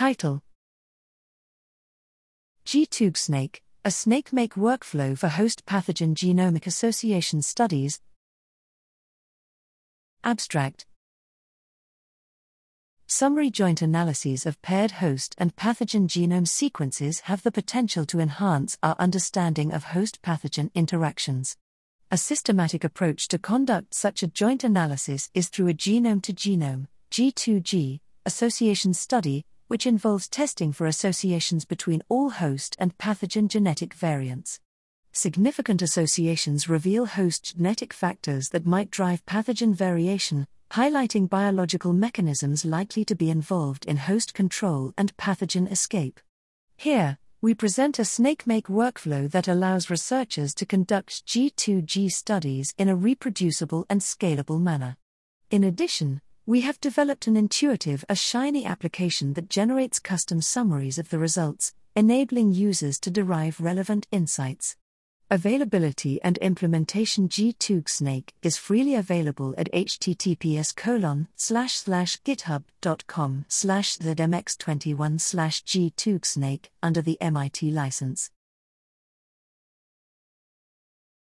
Title G2GSnake, a SnakeMake workflow for host pathogen genomic association studies. Abstract Summary joint analyses of paired host and pathogen genome sequences have the potential to enhance our understanding of host pathogen interactions. A systematic approach to conduct such a joint analysis is through a genome to genome G2G association study, which involves testing for associations between all host and pathogen genetic variants. Significant associations reveal host genetic factors that might drive pathogen variation, highlighting biological mechanisms likely to be involved in host control and pathogen escape. Here, we present a SnakeMake workflow that allows researchers to conduct G2G studies in a reproducible and scalable manner. In addition, we have developed an intuitive, R Shiny application that generates custom summaries of the results, enabling users to derive relevant insights. Availability and implementation G2GSnake is freely available at https colon slash slash github.com slash zmx21 slash G2GSnake under the MIT license.